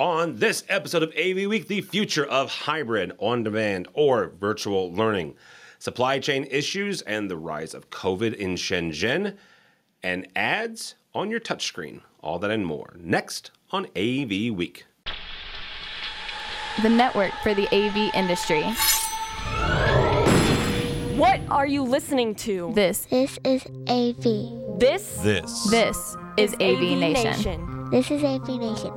On this episode of AV Week, the future of hybrid, on demand, or virtual learning, supply chain issues, and the rise of COVID in Shenzhen, and ads on your touchscreen. All that and more next on AV Week. the network for the AV industry. What are you listening to? This, This is AV. This This. this is AV, Nation. This is AV Nation.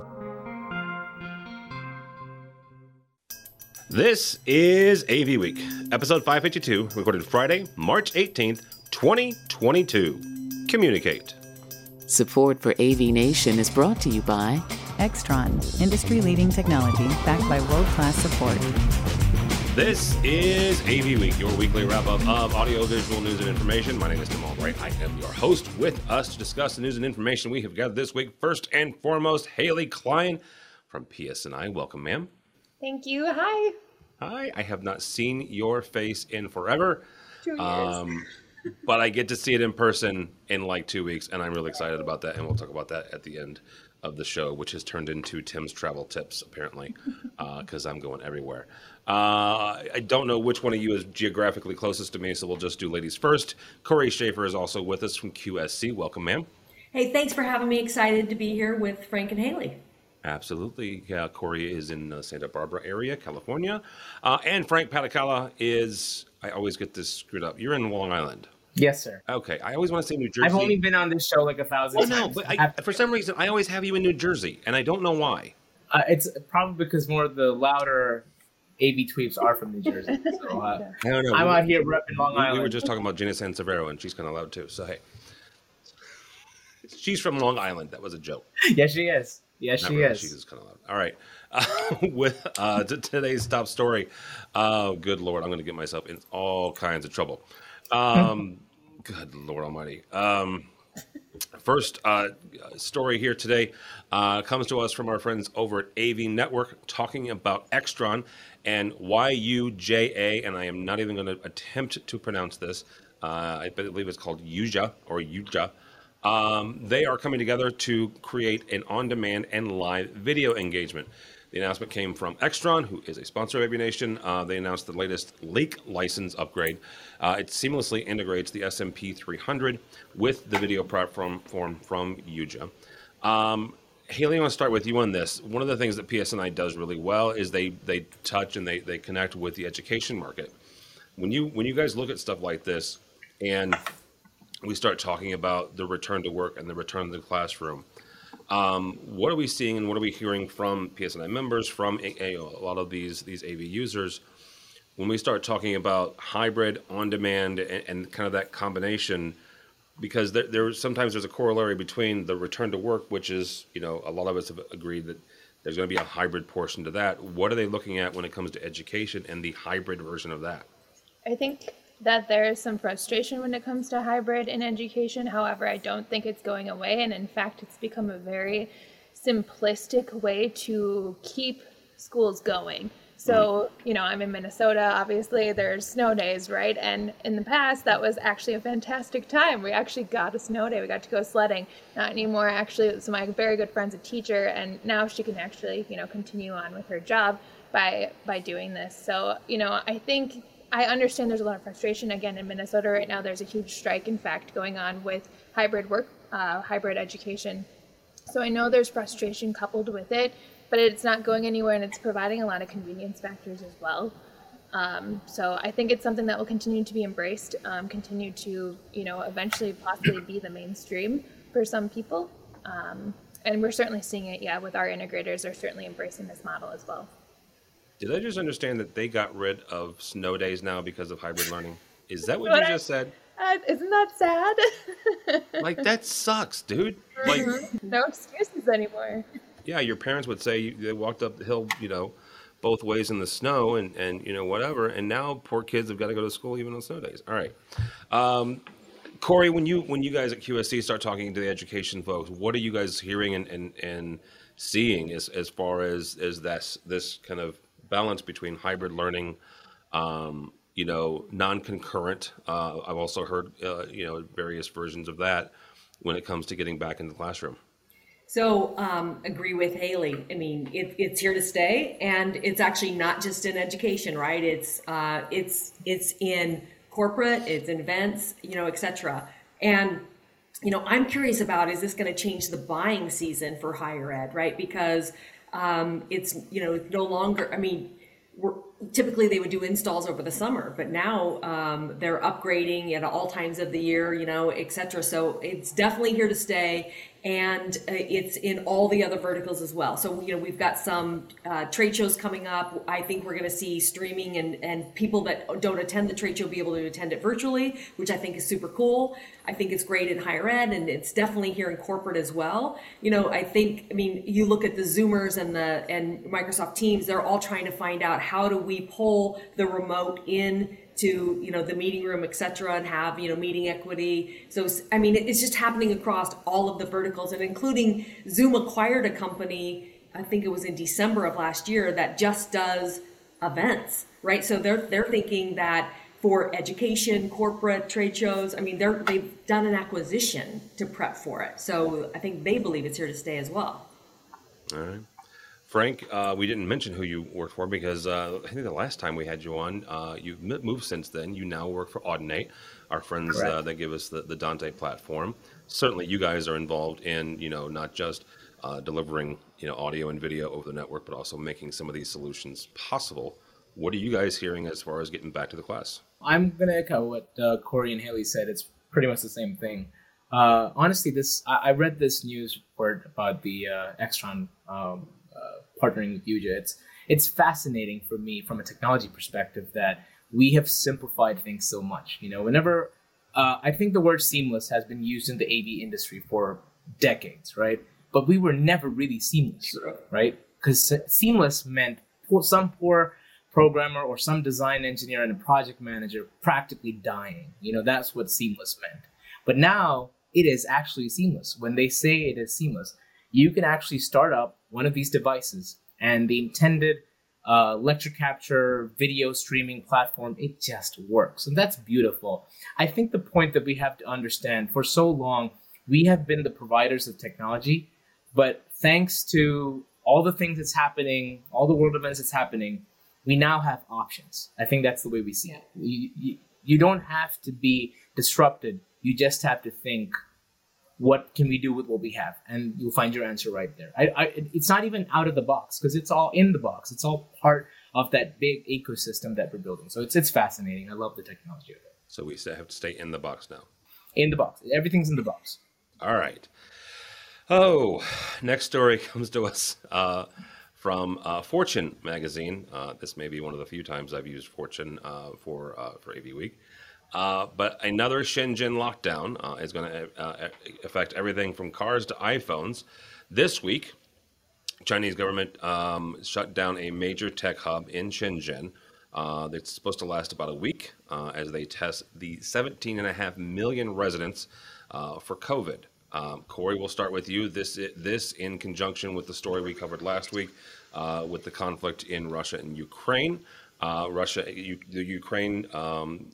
This is AV Week, episode 552, recorded Friday, March 18th, 2022. Communicate. Support for AV Nation is brought to you by Extron, industry leading technology backed by world class support. This is AV Week, your weekly wrap up of audio, visual news and information. My name is Tim Albright. I am your host. With us to discuss the news and information we have gathered this week, first and foremost, Haley Klein from PSNI. Welcome, ma'am. Thank you. Hi. Hi. I have not seen your face in forever. Two years. Um, but I get to see it in person in like two weeks, and I'm really excited about that. And we'll talk about that at the end of the show, which has turned into Tim's travel tips, apparently, because I'm going everywhere. Uh, I don't know which one of you is geographically closest to me, so we'll just do ladies first. Corey Schaefer is also with us from QSC. Welcome, ma'am. Hey, thanks for having me. Excited to be here with Frank and Haley. Absolutely. Yeah, Corey is in the Santa Barbara area, California. Uh, and Frank Padikkala is, I always get this screwed up. You're in Long Island. Yes, sir. Okay. I always want to say New Jersey. I've only been on this show like a thousand Well, no, but I I, for some reason, I always have you in New Jersey, and I don't know why. uh, it's probably because more of the louder AV tweets are from New Jersey. So uh, I don't know. I'm we, out here repping Long we, we were just talking about Gina Sansivero, and she's kind of loud too. So hey, she's from Long Island. That was a joke. yes, she is. Yes, Not she really, is. She is kind of loud. All right. Uh, with uh, t- today's top story, oh, good Lord, I'm going to get myself in all kinds of trouble. Um, good Lord Almighty. Um, First uh, story here today uh, comes to us from our friends over at AV Network talking about Extron and YUJA, and I am not even going to attempt to pronounce this. Uh, I believe it's called Yuja or Yuja. Um, they are coming together to create an on demand and live video engagement. The announcement came from Extron, who is a sponsor of AV Nation. Uh, they announced the latest LinkLicense upgrade. Uh, it seamlessly integrates the SMP 300 with the video platform form from Yuja. Um, Haley, I want to start with you on this. One of the things that PSNI does really well is they they touch and they they connect with the education market. When you when you guys look at stuff like this, and we start talking about the return to work and the return to the classroom, um, what are we seeing and what are we hearing from PSNI members, from a, a lot of these these AV users, when we start talking about hybrid, on demand, and, and kind of that combination? Because there, there sometimes there's a corollary between the return to work, which is you know a lot of us have agreed that there's going to be a hybrid portion to that. What are they looking at when it comes to education and the hybrid version of that? I think that there is some frustration when it comes to hybrid in education. However, I don't think it's going away. And in fact, it's become a very simplistic way to keep schools going. So, you know, I'm in Minnesota. Obviously, there's snow days, right? And in the past, that was actually a fantastic time. We actually got a snow day. We got to go sledding. Not anymore, actually. So, my very good friend's a teacher, and now she can actually, you know, continue on with her job by by doing this. So, you know, I think I understand there's a lot of frustration. Again, in Minnesota right now, there's a huge strike, in fact, going on with hybrid work, uh, hybrid education. So I know there's frustration coupled with it, but it's not going anywhere and it's providing a lot of convenience factors as well. Um, so I think it's something that will continue to be embraced, um, continue to, you know, eventually possibly be the mainstream for some people. Um, and we're certainly seeing it, yeah, with our integrators. They're certainly embracing this model as well. Did I just understand that they got rid of snow days now because of hybrid learning? Is that what What you I- just said? Uh, isn't that sad? Like that sucks, dude. Like, no excuses anymore. yeah, your parents would say you, they walked up the hill, you know, both ways in the snow and and you know whatever, and now poor kids have got to go to school even on snow days. All right, um, Corey, when you when you guys at QSC start talking to the education folks, what are you guys hearing and and, and seeing as as far as as this this kind of balance between hybrid learning? Um, you know, non-concurrent. Uh, I've also heard, uh, you know, various versions of that when it comes to getting back in the classroom. So, um, agree with Haley. I mean, it, it's here to stay, and it's actually not just in education, right? It's uh, it's it's in corporate, it's in events, you know, etc. And you know, I'm curious about is this going to change the buying season for higher ed, right? Because um, it's you know no longer. I mean, typically they would do installs over the summer, but now um, they're upgrading at all times of the year, you know, et cetera. So it's definitely here to stay and uh, it's in all the other verticals as well. So you know we've got some uh, trade shows coming up. I think we're going to see streaming and and people that don't attend the trade show be able to attend it virtually, which I think is super cool. I think it's great in higher ed, and it's definitely here in corporate as well. You know, I think I mean you look at the Zoomers and the and Microsoft Teams; they're all trying to find out how do we pull the remote in to you know the meeting room et cetera and have you know meeting equity. So i mean it's just happening across all of the verticals and including zoom acquired a company i think it was in december of last year that just does events right? So they're they're thinking that for education corporate trade shows i mean they're they've done an acquisition to prep for it. So i think they believe it's here to stay as well. All right Frank, uh, we didn't mention who you work for because uh, I think the last time we had you on, uh, you've moved since then. You now work for Audinate, our friends uh, that give us the, the Dante platform. Certainly, you guys are involved in you know not just uh, delivering you know audio and video over the network, but also making some of these solutions possible. What are you guys hearing as far as getting back to the class? I'm gonna echo what uh, Corey and Haley said. It's pretty much the same thing. honestly, this I, I, read this news report about the Extron. Um, partnering with Yuja. It's it's fascinating for me from a technology perspective that we have simplified things so much. You know, whenever uh, I think the word seamless has been used in the AV industry for decades, right? But we were never really seamless, right? Because seamless meant some poor programmer or some design engineer and a project manager practically dying. You know, that's what seamless meant. But now it is actually seamless. When they say it is seamless, you can actually start up one of these devices. And the intended uh, lecture capture video streaming platform it just works. And that's beautiful. I think the point that we have to understand for so long we have been the providers of technology. But thanks to all the things that's happening all the world events that's happening we now have options. I think that's the way we see it. You, you, you don't have to be disrupted. You just have to think what can we do with what we have? And you'll find your answer right there. I, I, it's not even out of the box because it's all in the box. It's all part of that big ecosystem that we're building. So it's it's fascinating. I love the technology of it. So we have to stay in the box now. In the box. Everything's in the box. All right. Oh next story comes to us uh, from uh, Fortune magazine. Uh, this may be one of the few times I've used Fortune uh, for uh, for AV Week. Uh, but another Shenzhen lockdown uh, is going to uh, affect everything from cars to iPhones. This week, Chinese government um, shut down a major tech hub in Shenzhen. Uh, it's supposed to last about a week uh, as they test the 17.5 million residents for COVID. Um, Corey, we'll start with you. This this in conjunction with the story we covered last week with the conflict in Russia and Ukraine. Uh, Russia, the Ukraine um,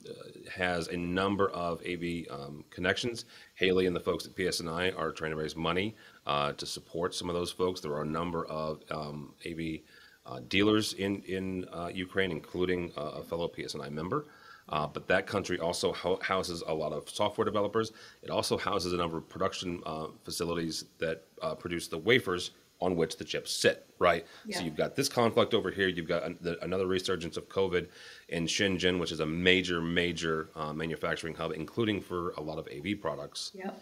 has a number of AV um, connections. Haley and the folks at PSNI are trying to raise money uh, to support some of those folks. There are a number of um, AV uh, dealers in in uh, Ukraine, including a fellow PSNI member. Uh, but that country also ho- houses a lot of software developers. It also houses a number of production uh, facilities that produce the wafers on which the chips sit, right? Yeah. So you've got this conflict over here. You've got another resurgence of COVID in Shenzhen, which is a major, major uh, manufacturing hub, including for a lot of AV products. Yep.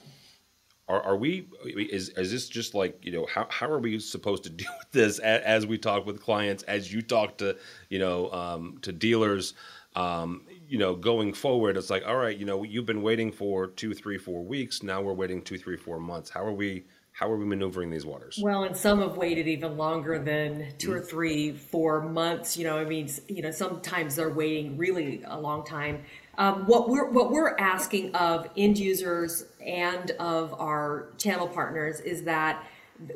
Are, are we? Is is this just like you know how how are we supposed to deal with this as, as we talk with clients, as you talk to you know um, to dealers? Um, you know, going forward, it's like, all right, you know, you've been waiting for two, three, four weeks. Now we're waiting two, three, four months. How are we? How are we maneuvering these waters? Well, and some have waited even longer than two or three, four months. You know, I mean, you know, sometimes they're waiting really a long time. Um, what we're what we're asking of end users and of our channel partners is that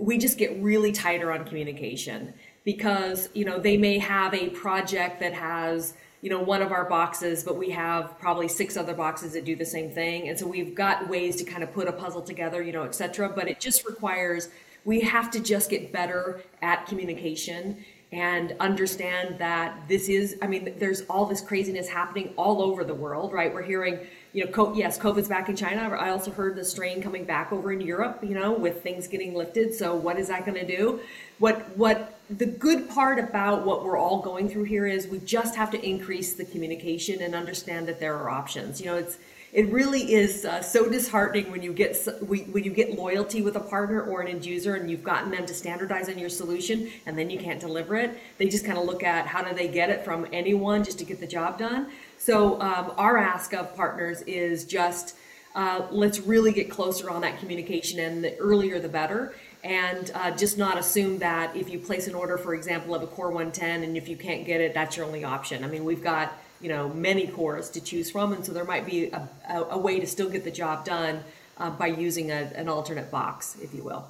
we just get really tighter on communication because you know they may have a project that has you know one of our boxes but we have probably six other boxes that do the same thing. And so we've got ways to kind of put a puzzle together you know etc but it just requires we have to just get better at communication and understand that this is i mean there's all this craziness happening all over the world right? We're hearing you know yes covid's back in china. I also heard the strain coming back over in europe you know with things getting lifted. So what is that going to do? What what the good part about what we're all going through here is we just have to increase the communication and understand that there are options. You know it's it really is uh, so disheartening when you get when you get loyalty with a partner or an end user and you've gotten them to standardize on your solution and then you can't deliver it. They just kind of look at how do they get it from anyone just to get the job done. So um, our ask of partners is just uh, let's really get closer on that communication and the earlier the better and uh, just not assume that if you place an order for example of a core 110 and if you can't get it that's your only option i mean we've got you know many cores to choose from, and so there might be a, a, a way to still get the job done uh, by using a, an alternate box, if you will.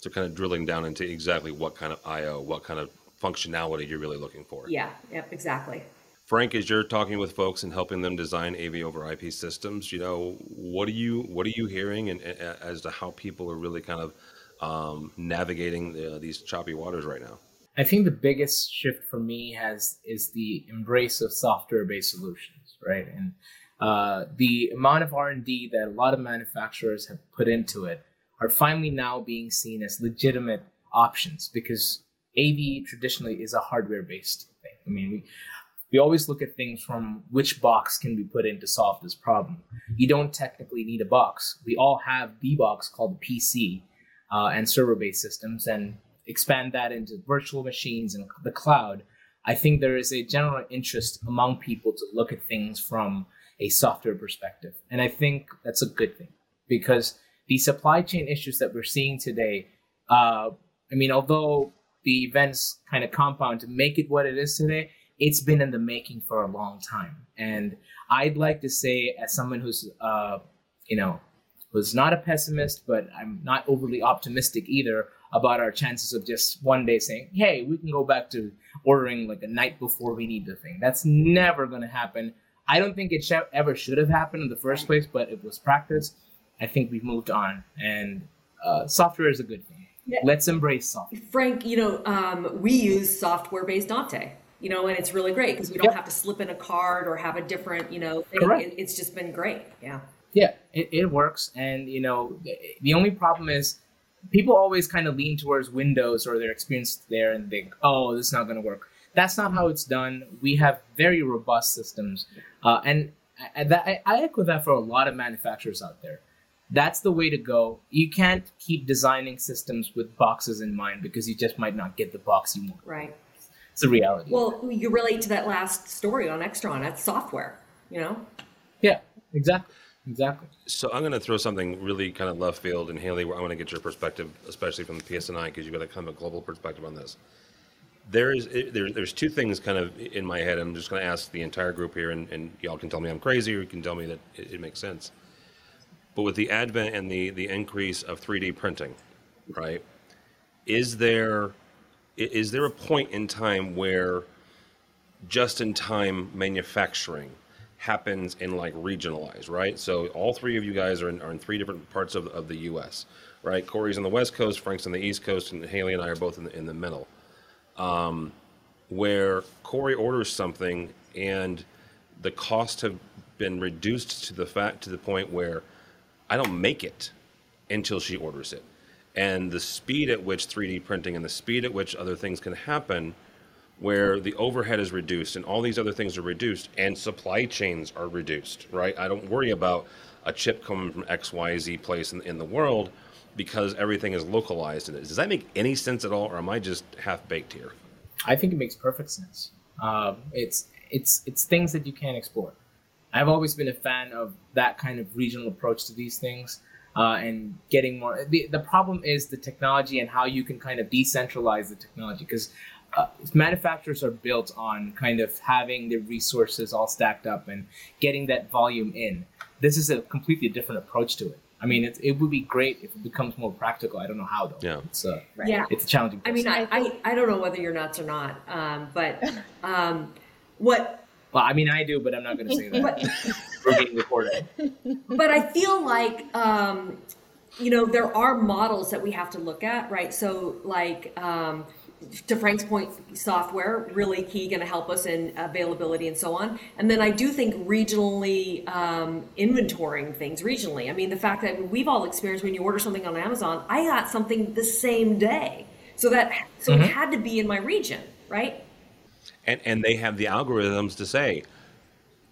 So, kind of drilling down into exactly what kind of I/O, what kind of functionality you're really looking for. Yeah. Yep. Exactly. Frank, as you're talking with folks and helping them design AV over IP systems, you know, what are you what are you hearing, and, and as to how people are really kind of um, navigating the, these choppy waters right now? I think the biggest shift for me has is the embrace of software-based solutions, right? And uh, the amount of R&D that a lot of manufacturers have put into it are finally now being seen as legitimate options because AV traditionally is a hardware-based thing. I mean, we we always look at things from which box can be put in to solve this problem. You don't technically need a box. We all have the box called the PC uh, and server-based systems, and expand that into virtual machines and the cloud, I think there is a general interest among people to look at things from a software perspective. And I think that's a good thing because the supply chain issues that we're seeing today, uh, I mean, although the events kind of compound to make it what it is today, it's been in the making for a long time. And I'd like to say, as someone who's, uh, you know, who's not a pessimist, but I'm not overly optimistic either about our chances of just one day saying, hey, we can go back to ordering like a night before we need the thing. That's never going to happen. I don't think it sh- ever should have happened in the first place, but it was practice. I think we've moved on, and uh, software is a good thing. Yeah. Let's embrace software. Frank, you know, um, we use software based Dante, you know, and it's really great because we don't yep. have to slip in a card or have a different, you know, thing. Correct. It's just been great. Yeah. Yeah, it, it works. And, you know, the only problem is people always kind of lean towards Windows or their experience there and think, oh, this is not going to work. That's not how it's done. We have very robust systems, uh, and I, I, I echo that for a lot of manufacturers out there. That's the way to go. You can't keep designing systems with boxes in mind because you just might not get the box you want. Right. It's a reality. Well, you relate to that last story on Extron. That's software, you know? Yeah, exactly. Exactly. So I'm going to throw something really kind of left field, and Haley, I want to get your perspective, especially from the PSNI, because you've got a kind of a global perspective on this. There is there, there's two things kind of in my head. I'm just going to ask the entire group here, and, and y'all can tell me I'm crazy, or you can tell me that it, it makes sense. But with the advent and the the increase of 3D printing, right? Is there is there a point in time where just-in-time manufacturing happens in like regionalized, right? So all three of you guys are in, are in three different parts of, of the U.S., right? Corey's on the West Coast, Frank's on the East Coast, and Haley and I are both in the, in the middle. Um, where Corey orders something and the costs have been reduced to the fact to the point where I don't make it until she orders it, and the speed at which 3D printing and the speed at which other things can happen where the overhead is reduced and all these other things are reduced and supply chains are reduced, right? I don't worry about a chip coming from XYZ place in, in the world because everything is localized in it. Does that make any sense at all, or am I just half baked here? I think it makes perfect sense. Um, it's it's it's things that you can't export. I've always been a fan of that kind of regional approach to these things uh, and getting more. The, the problem is the technology and how you can kind of decentralize the technology because uh, manufacturers are built on kind of having their resources all stacked up and getting that volume in. This is a completely different approach to it. I mean, it, it would be great if it becomes more practical. I don't know how though. Yeah, it's uh, right. yeah, it's a challenging. Process. I mean, I, I, I don't know whether you're nuts or not, um, but um, what? Well, I mean, I do, but I'm not going to say that. We're being recorded. But I feel like um, you know, there are models that we have to look at, right? So, like, um, to Frank's point, software really key, going to help us in availability and so on. And then I do think regionally um, inventorying things regionally. I mean, the fact that we've all experienced when you order something on Amazon, I got something the same day, so that so Mhm. it had to be in my region, right? and and they have the algorithms to say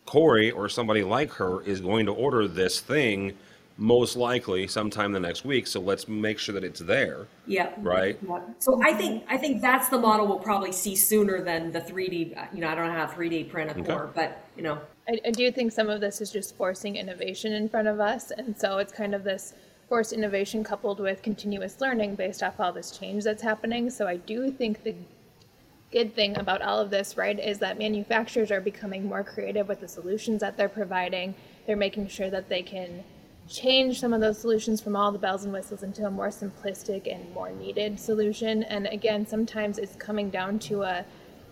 Corey or somebody like her is going to order this thing most likely sometime the next week. So let's make sure that it's there. Yeah. Right. Yeah. So I think I think that's the model we'll probably see sooner than the 3D. uh, You know, I don't have how 3D print a Okay. core, but you know, I, I do think some of this is just forcing innovation in front of us, and so it's kind of this forced innovation coupled with continuous learning based off all this change that's happening. So I do think the good thing about all of this, right, is that manufacturers are becoming more creative with the solutions that they're providing. They're making sure that they can change some of those solutions from all the bells and whistles into a more simplistic and more needed solution. And again, sometimes it's coming down to a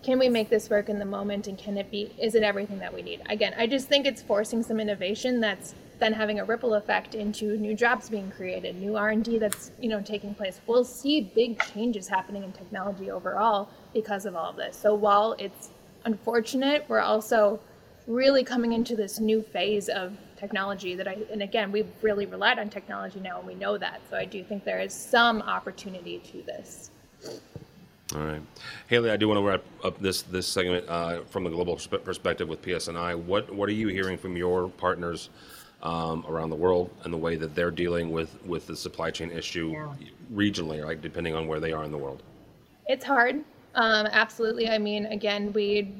can we make this work in the moment and can it be is it everything that we need? Again i just think it's forcing some innovation that's then having a ripple effect into new jobs being created new r&d that's you know taking place. We'll see big changes happening in technology overall because of all of this. So while it's unfortunate we're also really coming into this new phase of technology that i and again we've really relied on technology now and we know that so i do think there is some opportunity to this All right, Haley. I do want to wrap up this this segment uh, from the global perspective with PSNI. What what are you hearing from your partners um, around the world and the way that they're dealing with with the supply chain issue regionally, like Depending on where they are in the world. It's hard. Um, absolutely. I mean, again, we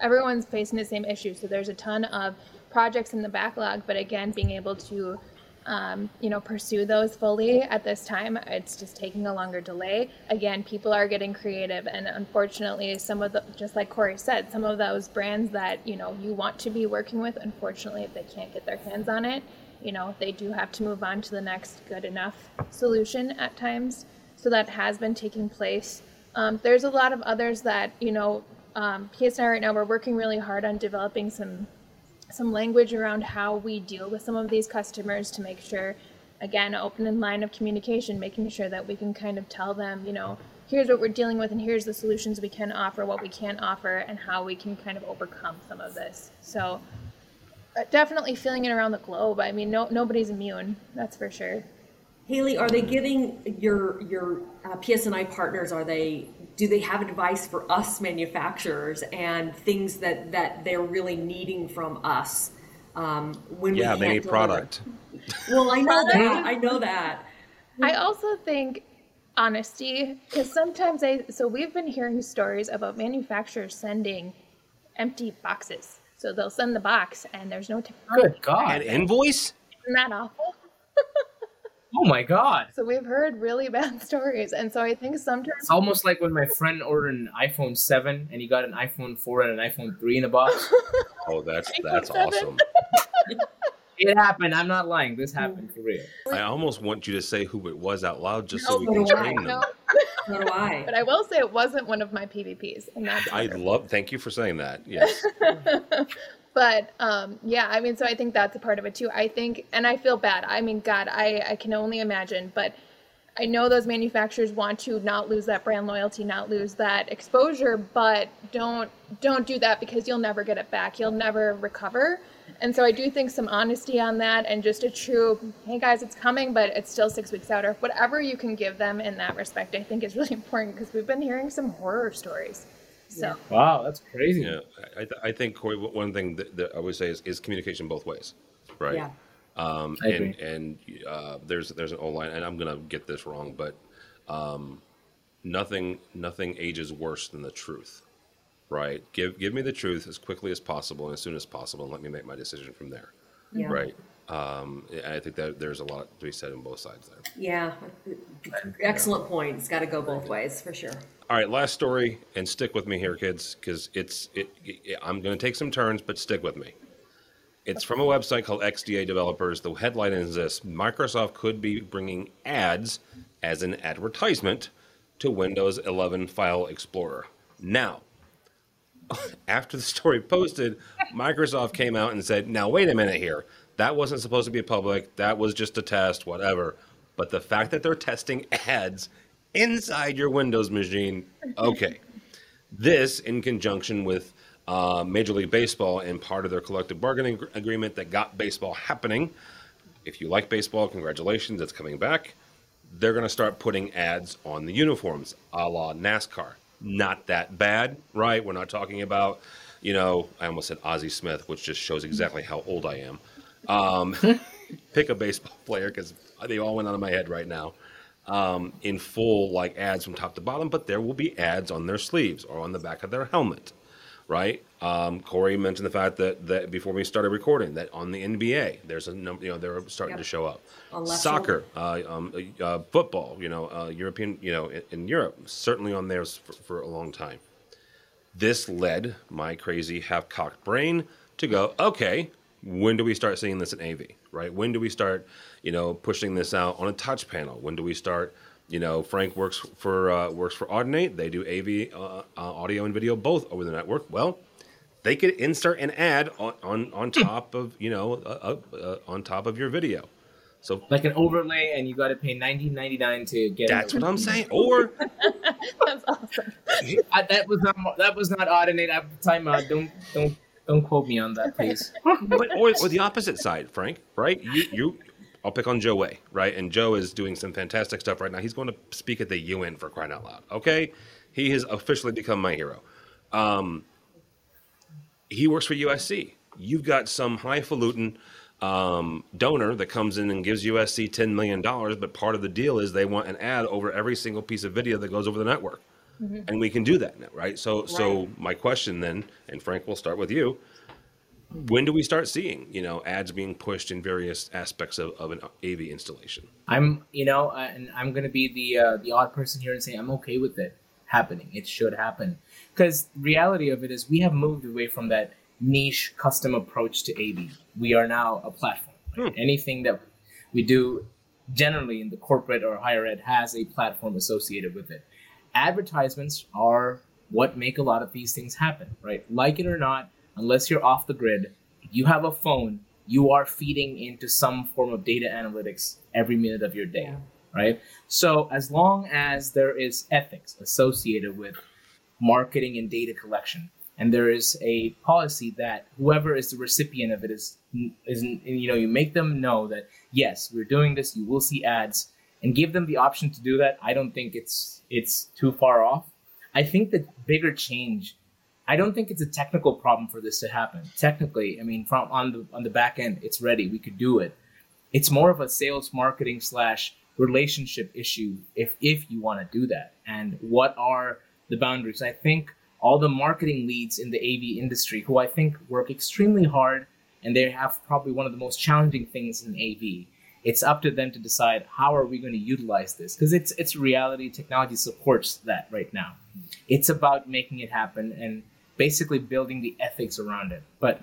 everyone's facing the same issue. So there's a ton of projects in the backlog, but again, being able to um, you know pursue those fully at this time, it's just taking a longer delay. Again, people are getting creative, and unfortunately, some of the just like Corey said, some of those brands that you know you want to be working with, unfortunately, if they can't get their hands on it, you know they do have to move on to the next good enough solution at times. So that has been taking place. Um, there's a lot of others that you know. Um, PSNI right now we're working really hard on developing some some language around how we deal with some of these customers to make sure, again, open in line of communication, making sure that we can kind of tell them, you know, here's what we're dealing with and here's the solutions we can offer, what we can't offer, and how we can kind of overcome some of this. So uh, definitely feeling it around the globe. I mean, no nobody's immune, that's for sure. Haley, are they giving your your uh, PSNI partners? Are they do they have advice for us manufacturers and things that that they're really needing from us um, when Yeah, we they can't need product. Well, I know that. I know that. I also think honesty, because sometimes I, so we've been hearing stories about manufacturers sending empty boxes. So they'll send the box and there's no technology. Good God. An invoice? Isn't that awful? Oh my God. So we've heard really bad stories. And so I think sometimes It's almost like when my friend ordered an iPhone 7 and he got an iPhone 4 and an iPhone 3 in a box. Oh, that's that's awesome. it happened. I'm not lying. This happened for real. I almost want you to say who it was out loud just so we can I. train them. no, So do I. but I will say it wasn't one of my PVPs. And that's I love. Thank you for saying that. Yes. But um, yeah, I mean, so I think that's a part of it too. I think, and I feel bad. I mean, God, I, I can only imagine, but I know those manufacturers want to not lose that brand loyalty, not lose that exposure, but don't don't do that because you'll never get it back. You'll never recover. And so I do think some honesty on that and just a true, hey guys, it's coming, but it's still six weeks out, or whatever you can give them in that respect, I think is really important because we've been hearing some horror stories. So Wow, that's crazy. Yeah, I, I th- I think Corey. One thing that, that I would say is, is communication both ways, right? Yeah. Um, I and agree. and uh, there's there's an old line, and I'm gonna get this wrong, but um, nothing nothing ages worse than the truth, right? Give give me the truth as quickly as possible and as soon as possible, and let me make my decision from there, Yeah. right? Um, I think that there's a lot to be said on both sides there. Yeah. Excellent point. It's got to go both ways for sure. All right, last story, and stick with me here, kids, because it's it, it- I'm going to take some turns, but stick with me. It's from a website called XDA Developers. The headline is this: Microsoft could be bringing ads as an advertisement to Windows 11 File Explorer. Now, after the story posted, Microsoft came out and said, "Now wait a minute here. That wasn't supposed to be public. That was just a test. Whatever. But the fact that they're testing ads inside your Windows machine, okay. This, in conjunction with uh, Major League Baseball and part of their collective bargaining ag- agreement that got baseball happening. If you like baseball, congratulations, it's coming back. They're going to start putting ads on the uniforms, a la NASCAR. Not that bad, right? We're not talking about, you know, I almost said Ozzie Smith, which just shows exactly how old I am. Um, pick a baseball player because they all went out of my head right now um, in full like ads from top to bottom, but there will be ads on their sleeves or on the back of their helmet, right? Um, Corey mentioned the fact that, that before we started recording that on the NBA there's a number, you know, they're starting Yep. to show up. Soccer, uh, um, uh, football, you know, uh, European, you know, in, in Europe, certainly on theirs for, for a long time. This led my crazy half cocked brain to go, okay, when do we start seeing this in AV, right? When do we start, you know, pushing this out on a touch panel? When do we start, you know, Frank works for uh, works for Audinate. They do AV, uh, uh, audio and video both over the network. Well, they could insert an ad on on, on top of, you know, uh, uh, uh, on top of your video. So Like an overlay, and you got to pay nineteen ninety nine to get. that's what I'm saying. Or That's awesome. I, that was not that was not audit at the time. Uh, don't don't don't quote me on that, please. but or, or the opposite side, Frank, right? You you I'll pick on Joe Way, right? And Joe is doing some fantastic stuff right now. He's going to speak at the UN for crying out loud. Okay? He has officially become my hero. Um he works for USC. You've got some highfalutin um, donor that comes in and gives USC $10 million, but part of the deal is they want an ad over every single piece of video that goes over the network. And we can do that now, right? So, so my question then, and Frank, we'll start with you. When do we start seeing, you know, ads being pushed in various aspects of, of an AV installation? I'm you know, uh, and I'm gonna be the uh, the odd person here and say I'm okay with it happening. It should happen because reality of it is we have moved away from that niche custom approach to AV. We are now a platform. right? Anything that we do generally in the corporate or higher ed has a platform associated with it. Advertisements are what make a lot of these things happen, right? Like it or not, unless you're off the grid, you have a phone, you are feeding into some form of data analytics every minute of your day, right? So as long as there is ethics associated with marketing and data collection, and there is a policy that whoever is the recipient of it is is you know you make them know that yes we're doing this you will see ads and give them the option to do that i don't think it's it's too far off. I think the bigger change i don't think it's a technical problem for this to happen. Technically i mean from on the on the back end it's ready. We could do it. It's more of a sales marketing slash relationship issue if if you want to do that. And what are the boundaries? I think all the marketing leads in the AV industry, who I think work extremely hard and they have probably one of the most challenging things in AV. It's up to them to decide how are we going to utilize this because it's it's reality. Technology supports that right now. It's about making it happen and basically building the ethics around it. But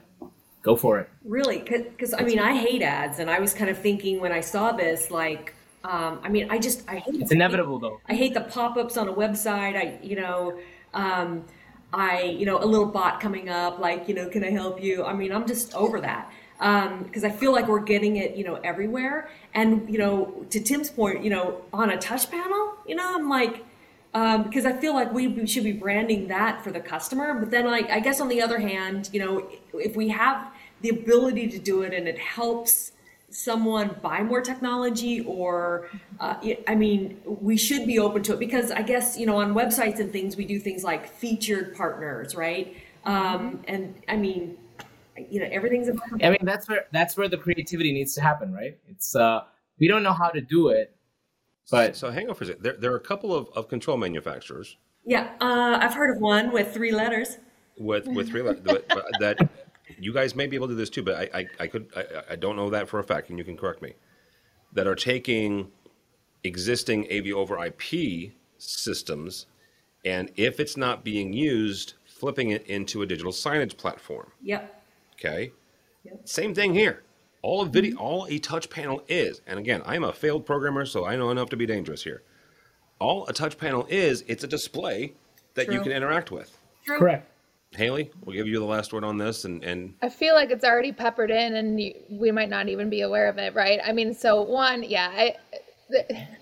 go for it. Really, because I mean, I hate ads, and I was kind of thinking when I saw this, like, um, I mean, I just I hate It's inevitable though. I hate the pop-ups on a website. I, you know, um, I, you know, a little bot coming up, like, you know, can I help you? I mean, I'm just over that because I feel like we're getting it, you know, everywhere. And you know, to Tim's point, you know, on a touch panel, you know, I'm like, um, because I feel like we should be branding that for the customer. But then, like, I guess on the other hand, you know, if we have the ability to do it and it helps someone buy more technology or uh, i mean we should be open to it because i guess you know on websites and things we do things like featured partners right um, and i mean you know everything's about I mean that's where that's where the creativity needs to happen, right? It's uh we don't know how to do it, but so hang on for a second. There, there are a couple of, of control manufacturers yeah uh, i've heard of one with three letters with with three le- but- but that you guys may be able to do this too, but I I, I could I, I don't know that for a fact, and you can correct me. That are taking existing AV over IP systems, and if it's not being used, flipping it into a digital signage platform. yep Okay. Same thing here. All a Mm-hmm. video, all a touch panel is, and again, I'm a failed programmer, so I know enough to be dangerous here. All a touch panel is, it's a display that you can interact with. True. correct. Haley, we'll give you the last word on this, and and I feel like it's already peppered in, and you, we might not even be aware of it, right? I mean, so one, yeah, I,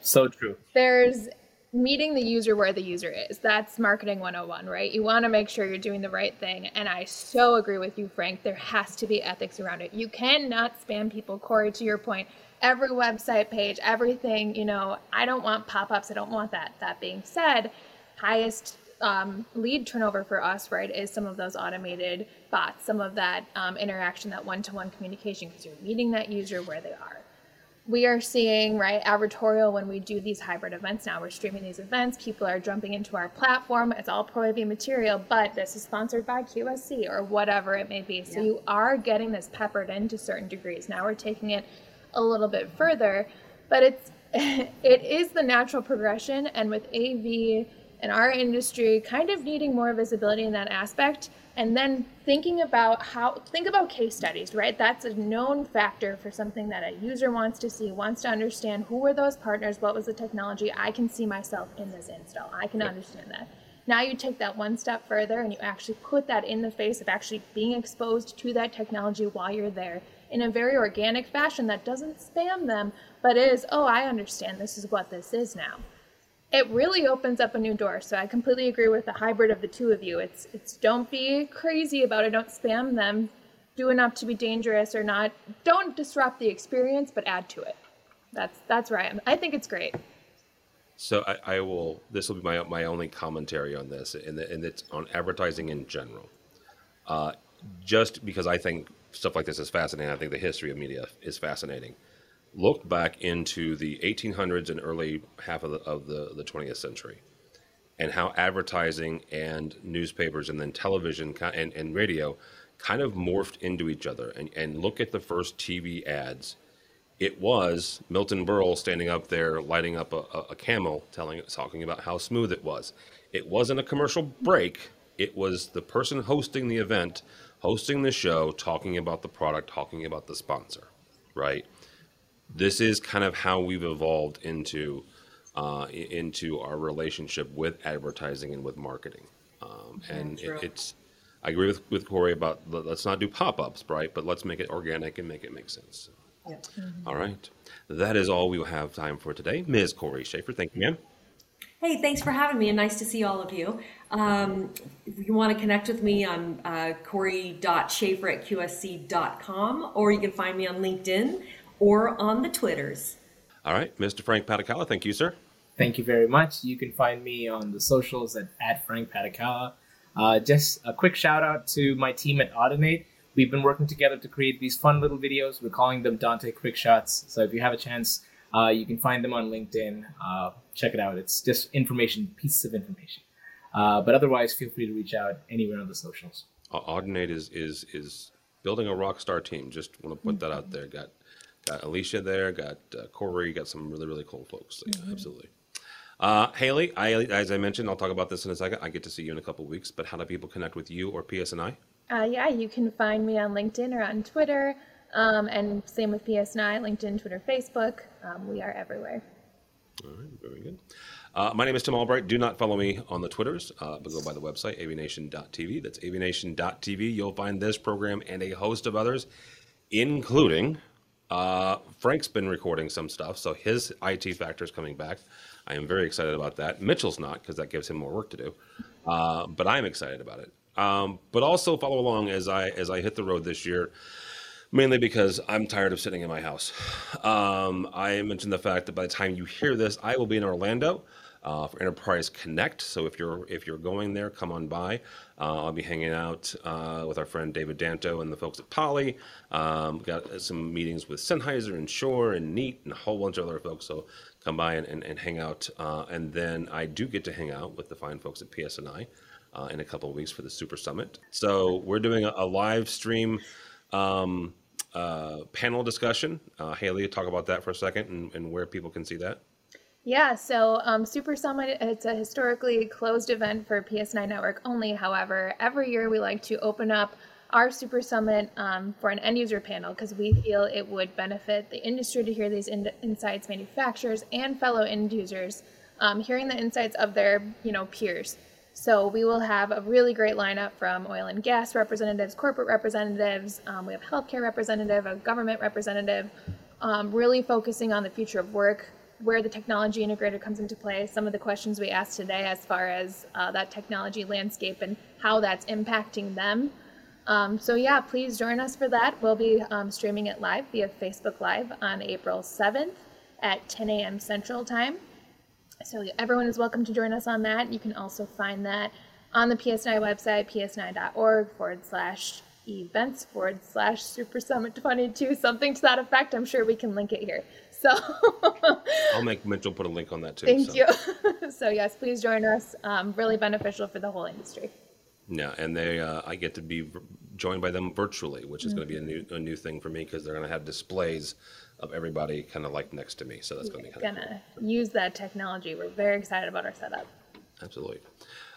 So true. there's meeting the user where the user is. That's marketing 101, right? You want to make sure you're doing the right thing. And I so agree with you, Frank. There has to be ethics around it. You cannot spam people. Corey, to your point, every website page, everything, you know, I don't want pop ups. I don't want that. That being said, highest um, lead turnover for us, right, is some of those automated bots, some of that um, interaction, that one to one communication, because you're meeting that user where they are we are seeing right advertorial when we do these hybrid events now. We're streaming these events. People are jumping into our platform. It's all pro AV material but this is sponsored by qsc or whatever it may be. So Yeah. you are getting this peppered in to certain degrees. Now we're taking it a little bit further but it's it is the natural progression. And with av and our industry kind of needing more visibility in that aspect and then thinking about how think about case studies right? That's a known factor for something that a user wants to see wants to understand who were those partners what was the technology. I can see myself in this install. I can understand that. Now you take that one step further and you actually put that in the face of actually being exposed to that technology while you're there in a very organic fashion that doesn't spam them but is oh i understand. This is what this is now it really opens up a new door. So I completely agree with the hybrid of the two of you. It's it's don't be crazy about it. Don't spam them. Do enough to be dangerous or not. Don't disrupt the experience, but add to it. That's that's where I am. I think it's great. So I, I will. This will be my my only commentary on this, and, the, and it's on advertising in general. Uh, just because I think stuff like this is fascinating, I think the history of media is fascinating. Look back into the 1800s and early half of the of the, the 20th century, and how advertising and newspapers and then television and, and radio kind of morphed into each other. And, and look at the first TV ads it was Milton Berle standing up there lighting up a, a, a camel, telling talking about how smooth it was. It wasn't a commercial break. It was the person hosting the event, hosting the show, talking about the product, talking about the sponsor, right? This is kind of how we've evolved into uh, into our relationship with advertising and with marketing. Um, and it, it's I agree with with Corey about let- let's not do pop ups, right? But let's make it organic and make it make sense. Yep. All right. That is all we will have time for today. Ms. Corey Schaefer, thank you, ma'am. Hey, thanks for having me and nice to see all of you. Um, if you want to connect with me, I'm uh, corey.schaefer at qsc.com or you can find me on LinkedIn or on the Twitters. All right. Mr. Frank Padikkala, thank you, sir. Thank you very much. You can find me on the socials at, at Frank Padikkala. Uh, just a quick shout out to my team at Audinate. We've been working together to create these fun little videos. We're calling them Dante Quick Shots. So if you have a chance, uh, you can find them on LinkedIn. Uh, check it out. It's just information, pieces of information. Uh, but otherwise, feel free to reach out anywhere on the socials. Au- Audinate is is is building a rock star team. Just want to put that out there. Got got Alicia there. Got uh, Corey. Got some really really cool folks. Yeah, absolutely. Uh, Haley, I, as I mentioned, I'll talk about this in a second. I get to see you in a couple of weeks. But how do people connect with you or PSNI? Uh, yeah, you can find me on LinkedIn or on Twitter, um, and same with PSNI, LinkedIn, Twitter, Facebook. Um, we are everywhere. All right, very good. Uh, my name is Tim Albright. Do not follow me on the Twitters, uh, but go by the website, avnation.tv. That's avnation.tv. You'll find this program and a host of others, including uh, Frank's been recording some stuff, so his IT factor is coming back. I am very excited about that. Mitchell's not, because that gives him more work to do, uh, but I'm excited about it. Um, but also follow along as I as I hit the road this year mainly because I'm tired of sitting in my house. Um, I mentioned the fact that by the time you hear this, I will be in Orlando uh, for Enterprise Connect. So if you're if you're going there, come on by. Uh, I'll be hanging out uh, with our friend David Danto and the folks at Poly. Um, got some meetings with Sennheiser and Shure and Neat and a whole bunch of other folks. So come by and, and, and hang out. Uh, and then I do get to hang out with the fine folks at PSNI. Uh, in a couple of weeks for the Super Summit. So we're doing a, a live stream um, uh, panel discussion. Haley, talk about that for a second and, and where people can see that. Yeah, so um, Super Summit, it's a historically closed event for PSNI Network only. However, every year we like to open up our Super Summit um, for an end user panel because we feel it would benefit the industry to hear these in- insights, manufacturers and fellow end users, um, hearing the insights of their you know peers. So we will have a really great lineup from oil and gas representatives, corporate representatives. Um, we have healthcare representative, a government representative, um, really focusing on the future of work, where the technology integrator comes into play, some of the questions we asked today as far as uh, that technology landscape and how that's impacting them. Um, so yeah, please join us for that. We'll be um, streaming it live via Facebook Live on April 7th at 10 a.m. Central Time. So everyone is welcome to join us on that. You can also find that on the PSNI website, psni.org forward slash events forward slash Super Summit 22, something to that effect. I'm sure we can link it here. So I'll make Mitchell put a link on that too. thank so. you. so yes, please join us. Um, really beneficial for the whole industry. Yeah, and they uh, I get to be joined by them virtually, which is going to be a new a new thing for me because they're going to have displays of everybody kind of like next to me. So that's going to be kind of Gonna use that technology. We're very excited about our setup. Absolutely.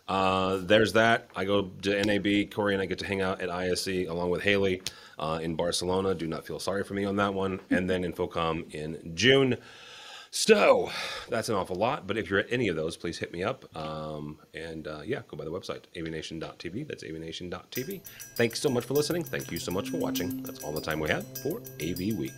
Uh, there's that. I go to NAB. Corey and I get to hang out at ISE along with Haley uh, in Barcelona. Do not feel sorry for me on that one. And then InfoComm in June. So that's an awful lot. But if you're at any of those, please hit me up. Um, and uh, yeah, go by the website, avnation.tv. That's avnation.tv. Thanks so much for listening. Thank you so much for watching. That's all the time we have for AV Week.